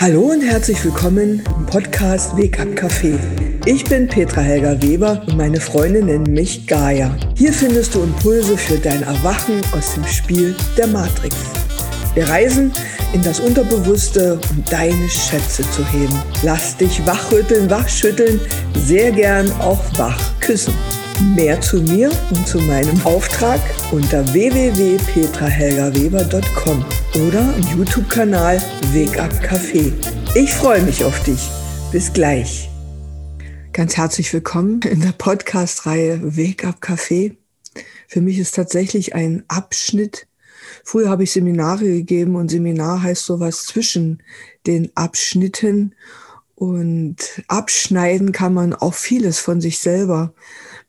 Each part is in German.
Hallo und herzlich willkommen im Podcast Weg ab Café. Ich bin Petra Helga Weber und meine Freunde nennen mich Gaia. Hier findest du Impulse für dein Erwachen aus dem Spiel der Matrix. Wir reisen in das Unterbewusste, um deine Schätze zu heben. Lass dich wachrütteln, wachschütteln, sehr gern auch wach küssen. Mehr zu mir und zu meinem Auftrag unter www.petrahelgaweber.com oder im YouTube-Kanal Weg ab Café. Ich freue mich auf dich. Bis gleich. Ganz herzlich willkommen in der Podcast-Reihe Weg ab Café. Für mich ist tatsächlich ein Abschnitt. Früher habe ich Seminare gegeben und Seminar heißt sowas zwischen den Abschnitten. Und abschneiden kann man auch vieles von sich selber.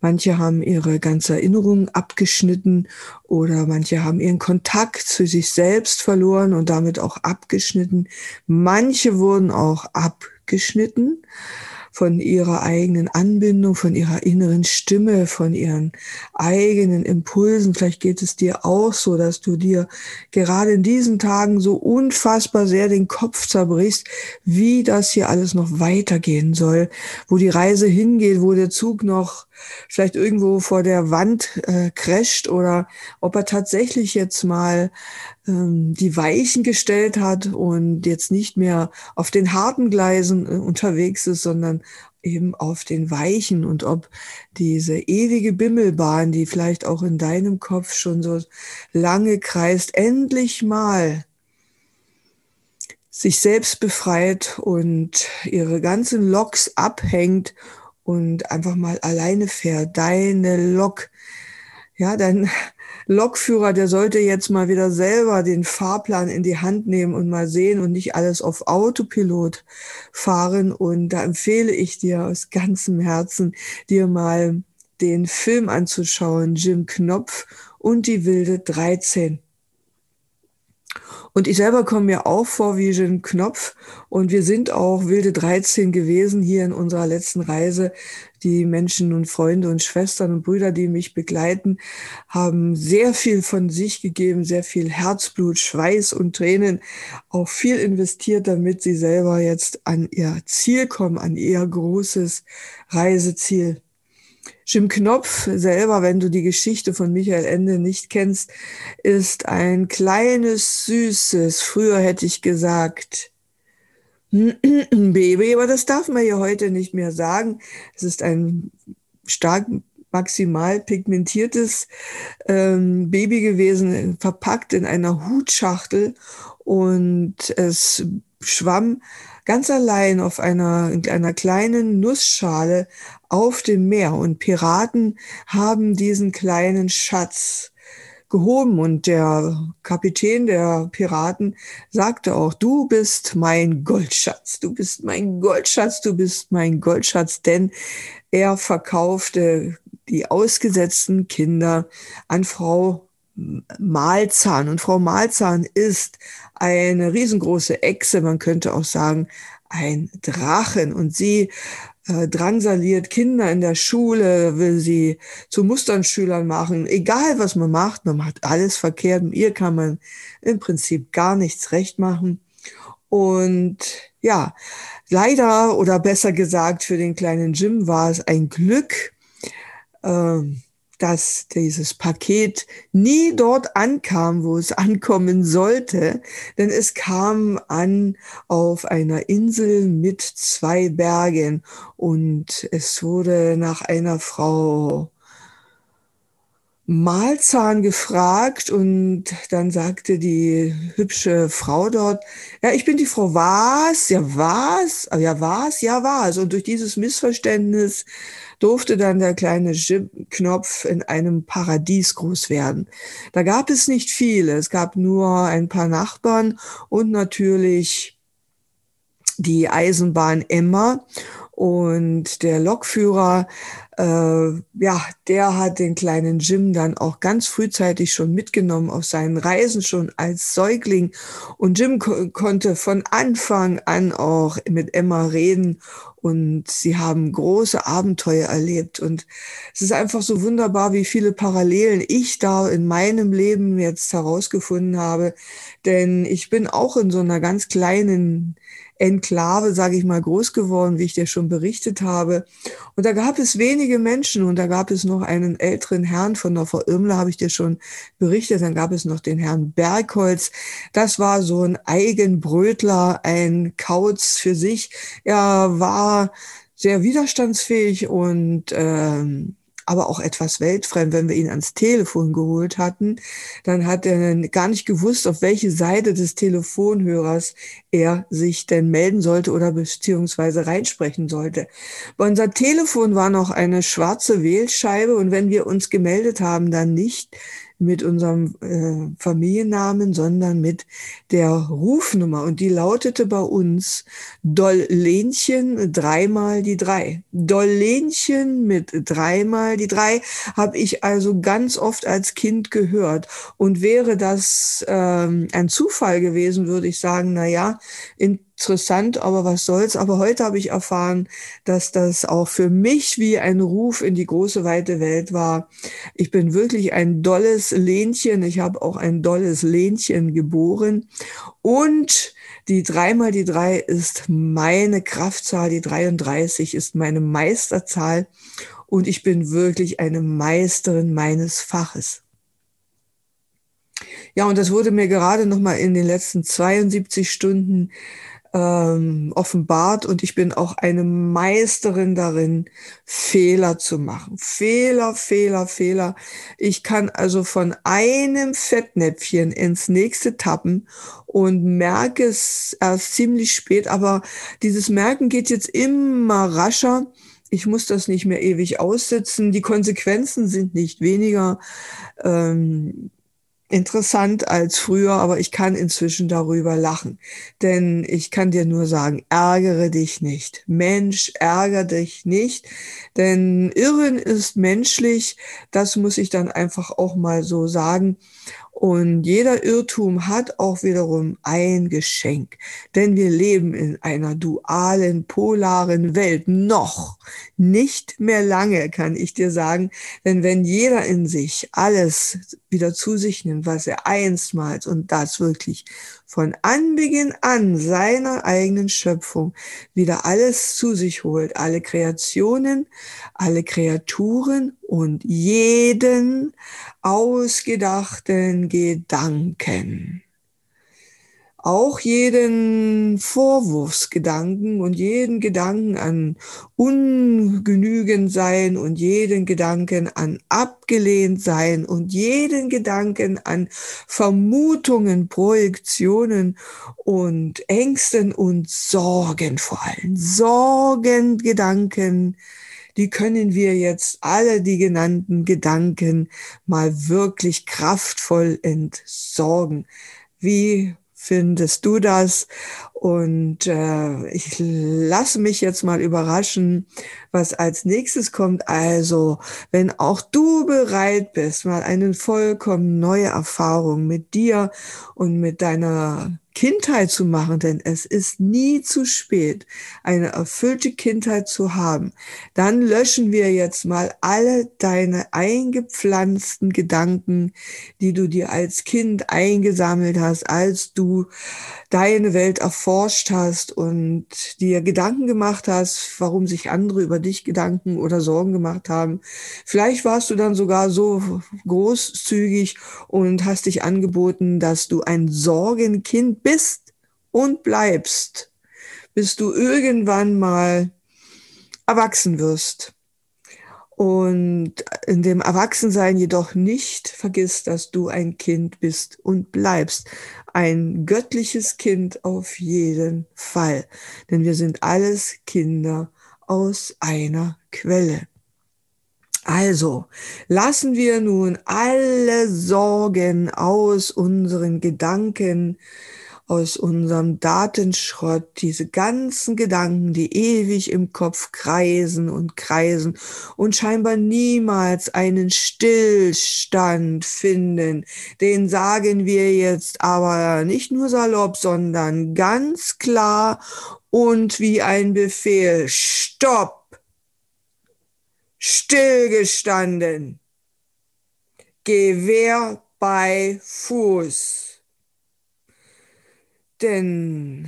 Manche haben ihre ganze Erinnerung abgeschnitten oder manche haben ihren Kontakt zu sich selbst verloren und damit auch abgeschnitten. Manche wurden auch abgeschnitten von ihrer eigenen Anbindung, von ihrer inneren Stimme, von ihren eigenen Impulsen. Vielleicht geht es dir auch so, dass du dir gerade in diesen Tagen so unfassbar sehr den Kopf zerbrichst, wie das hier alles noch weitergehen soll, wo die Reise hingeht, wo der Zug noch vielleicht irgendwo vor der Wand äh, crasht oder ob er tatsächlich jetzt mal ähm, die Weichen gestellt hat und jetzt nicht mehr auf den harten Gleisen äh, unterwegs ist, sondern eben auf den Weichen und ob diese ewige Bimmelbahn, die vielleicht auch in deinem Kopf schon so lange kreist, endlich mal sich selbst befreit und ihre ganzen Loks abhängt und einfach mal alleine fährt. Deine Lok, ja, dein, Lokführer, der sollte jetzt mal wieder selber den Fahrplan in die Hand nehmen und mal sehen und nicht alles auf Autopilot fahren. Und da empfehle ich dir aus ganzem Herzen, dir mal den Film anzuschauen, Jim Knopf und die wilde 13. Und ich selber komme mir auch vor wie Jim Knopf. Und wir sind auch wilde 13 gewesen hier in unserer letzten Reise. Die Menschen und Freunde und Schwestern und Brüder, die mich begleiten, haben sehr viel von sich gegeben, sehr viel Herzblut, Schweiß und Tränen, auch viel investiert, damit sie selber jetzt an ihr Ziel kommen, an ihr großes Reiseziel. Jim Knopf selber, wenn du die Geschichte von Michael Ende nicht kennst, ist ein kleines, süßes, früher hätte ich gesagt, Baby, aber das darf man ja heute nicht mehr sagen. Es ist ein stark maximal pigmentiertes ähm, Baby gewesen, verpackt in einer Hutschachtel und es schwamm ganz allein auf einer, in einer kleinen Nussschale auf dem Meer. Und Piraten haben diesen kleinen Schatz gehoben. Und der Kapitän der Piraten sagte auch, du bist mein Goldschatz, du bist mein Goldschatz, du bist mein Goldschatz, denn er verkaufte die ausgesetzten Kinder an Frau Malzahn. Und Frau Malzahn ist eine riesengroße Echse, man könnte auch sagen, ein Drachen. Und sie äh, drangsaliert Kinder in der Schule, will sie zu Musternschülern machen. Egal, was man macht, man macht alles verkehrt. Mit ihr kann man im Prinzip gar nichts recht machen. Und ja, leider oder besser gesagt für den kleinen Jim war es ein Glück, dass dieses Paket nie dort ankam, wo es ankommen sollte, denn es kam an auf einer Insel mit zwei Bergen. Und es wurde nach einer Frau Malzahn gefragt und dann sagte die hübsche Frau dort, ja, ich bin die Frau was? Ja, was? Ja, was? Ja, was? Und durch dieses Missverständnis durfte dann der kleine Knopf in einem Paradies groß werden. Da gab es nicht viele. Es gab nur ein paar Nachbarn und natürlich die Eisenbahn Emma und der Lokführer ja, der hat den kleinen Jim dann auch ganz frühzeitig schon mitgenommen auf seinen Reisen schon als Säugling. Und Jim ko konnte von Anfang an auch mit Emma reden und sie haben große Abenteuer erlebt. Und es ist einfach so wunderbar, wie viele Parallelen ich da in meinem Leben jetzt herausgefunden habe. Denn ich bin auch in so einer ganz kleinen Enklave, sage ich mal, groß geworden, wie ich dir schon berichtet habe. Und da gab es wenige Menschen und da gab es noch einen älteren Herrn von der Frau Irmler, habe ich dir schon berichtet. Dann gab es noch den Herrn Bergholz. Das war so ein Eigenbrötler, ein Kauz für sich. Er war sehr widerstandsfähig und ähm, aber auch etwas weltfremd. Wenn wir ihn ans Telefon geholt hatten, dann hat er gar nicht gewusst, auf welche Seite des Telefonhörers er sich denn melden sollte oder beziehungsweise reinsprechen sollte. Bei unser Telefon war noch eine schwarze Wählscheibe und wenn wir uns gemeldet haben, dann nicht mit unserem äh, Familiennamen, sondern mit der Rufnummer. Und die lautete bei uns Dollenchen dreimal die drei. Dollenchen mit dreimal die drei habe ich also ganz oft als Kind gehört. Und wäre das ähm, ein Zufall gewesen, würde ich sagen, na ja, in interessant, aber was soll's. Aber heute habe ich erfahren, dass das auch für mich wie ein Ruf in die große weite Welt war. Ich bin wirklich ein dolles Lähnchen. Ich habe auch ein dolles Lähnchen geboren. Und die dreimal die drei ist meine Kraftzahl. Die 33 ist meine Meisterzahl. Und ich bin wirklich eine Meisterin meines Faches. Ja, und das wurde mir gerade noch mal in den letzten 72 Stunden ähm, offenbart und ich bin auch eine Meisterin darin, Fehler zu machen. Fehler, Fehler, Fehler. Ich kann also von einem Fettnäpfchen ins nächste tappen und merke es erst ziemlich spät, aber dieses Merken geht jetzt immer rascher. Ich muss das nicht mehr ewig aussitzen. Die Konsequenzen sind nicht weniger. Ähm, interessant als früher, aber ich kann inzwischen darüber lachen. Denn ich kann dir nur sagen, ärgere dich nicht. Mensch, ärgere dich nicht. Denn Irren ist menschlich. Das muss ich dann einfach auch mal so sagen. Und jeder Irrtum hat auch wiederum ein Geschenk, denn wir leben in einer dualen, polaren Welt. Noch nicht mehr lange, kann ich dir sagen, denn wenn jeder in sich alles wieder zu sich nimmt, was er einstmals und das wirklich von Anbeginn an seiner eigenen Schöpfung wieder alles zu sich holt, alle Kreationen, alle Kreaturen und jeden ausgedachten Gedanken auch jeden Vorwurfsgedanken und jeden Gedanken an ungenügend sein und jeden Gedanken an abgelehnt sein und jeden Gedanken an Vermutungen, Projektionen und Ängsten und Sorgen vor allem. Sorgengedanken, die können wir jetzt alle die genannten Gedanken mal wirklich kraftvoll entsorgen. Wie findest du das? Und äh, ich lasse mich jetzt mal überraschen, was als nächstes kommt. Also, wenn auch du bereit bist, mal eine vollkommen neue Erfahrung mit dir und mit deiner Kindheit zu machen, denn es ist nie zu spät, eine erfüllte Kindheit zu haben, dann löschen wir jetzt mal alle deine eingepflanzten Gedanken, die du dir als Kind eingesammelt hast, als du deine Welt erforscht hast und dir Gedanken gemacht hast, warum sich andere über dich Gedanken oder Sorgen gemacht haben. Vielleicht warst du dann sogar so großzügig und hast dich angeboten, dass du ein Sorgenkind bist und bleibst, bis du irgendwann mal erwachsen wirst. Und in dem Erwachsensein jedoch nicht vergisst, dass du ein Kind bist und bleibst. Ein göttliches Kind auf jeden Fall. Denn wir sind alles Kinder aus einer Quelle. Also lassen wir nun alle Sorgen aus unseren Gedanken, aus unserem Datenschrott, diese ganzen Gedanken, die ewig im Kopf kreisen und kreisen und scheinbar niemals einen Stillstand finden. Den sagen wir jetzt aber nicht nur salopp, sondern ganz klar und wie ein Befehl. Stopp! stillgestanden, Gewehr bei Fuß. Denn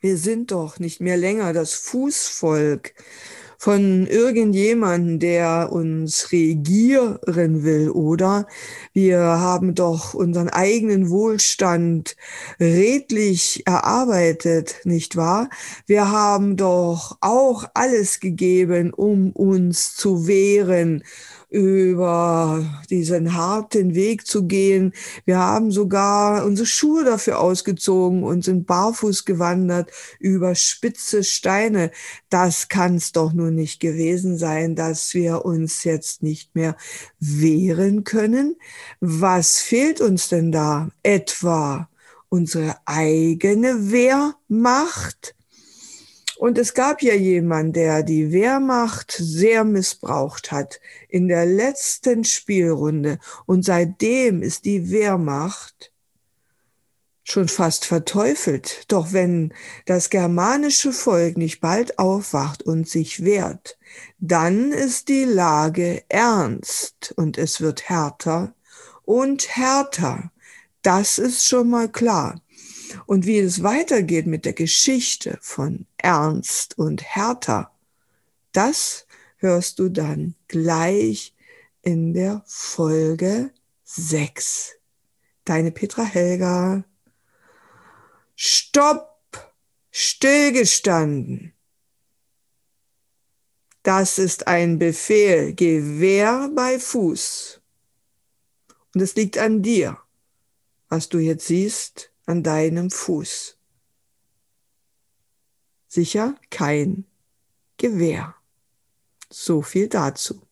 Wir sind doch nicht mehr länger das Fußvolk von irgendjemandem, der uns regieren will, oder? Wir haben doch unseren eigenen Wohlstand redlich erarbeitet, nicht wahr? Wir haben doch auch alles gegeben, um uns zu wehren über diesen harten Weg zu gehen. Wir haben sogar unsere Schuhe dafür ausgezogen und sind barfuß gewandert über spitze Steine. Das kann es doch nur nicht gewesen sein, dass wir uns jetzt nicht mehr wehren können. Was fehlt uns denn da? Etwa unsere eigene Wehrmacht? Und es gab ja jemand, der die Wehrmacht sehr missbraucht hat in der letzten Spielrunde. Und seitdem ist die Wehrmacht schon fast verteufelt. Doch wenn das germanische Volk nicht bald aufwacht und sich wehrt, dann ist die Lage ernst und es wird härter und härter. Das ist schon mal klar. Und wie es weitergeht mit der Geschichte von Ernst und Hertha, das hörst du dann gleich in der Folge 6. Deine Petra Helga. Stopp! Stillgestanden. Das ist ein Befehl. Gewehr bei Fuß. Und es liegt an dir, was du jetzt siehst an deinem Fuß. Sicher kein Gewehr. So viel dazu.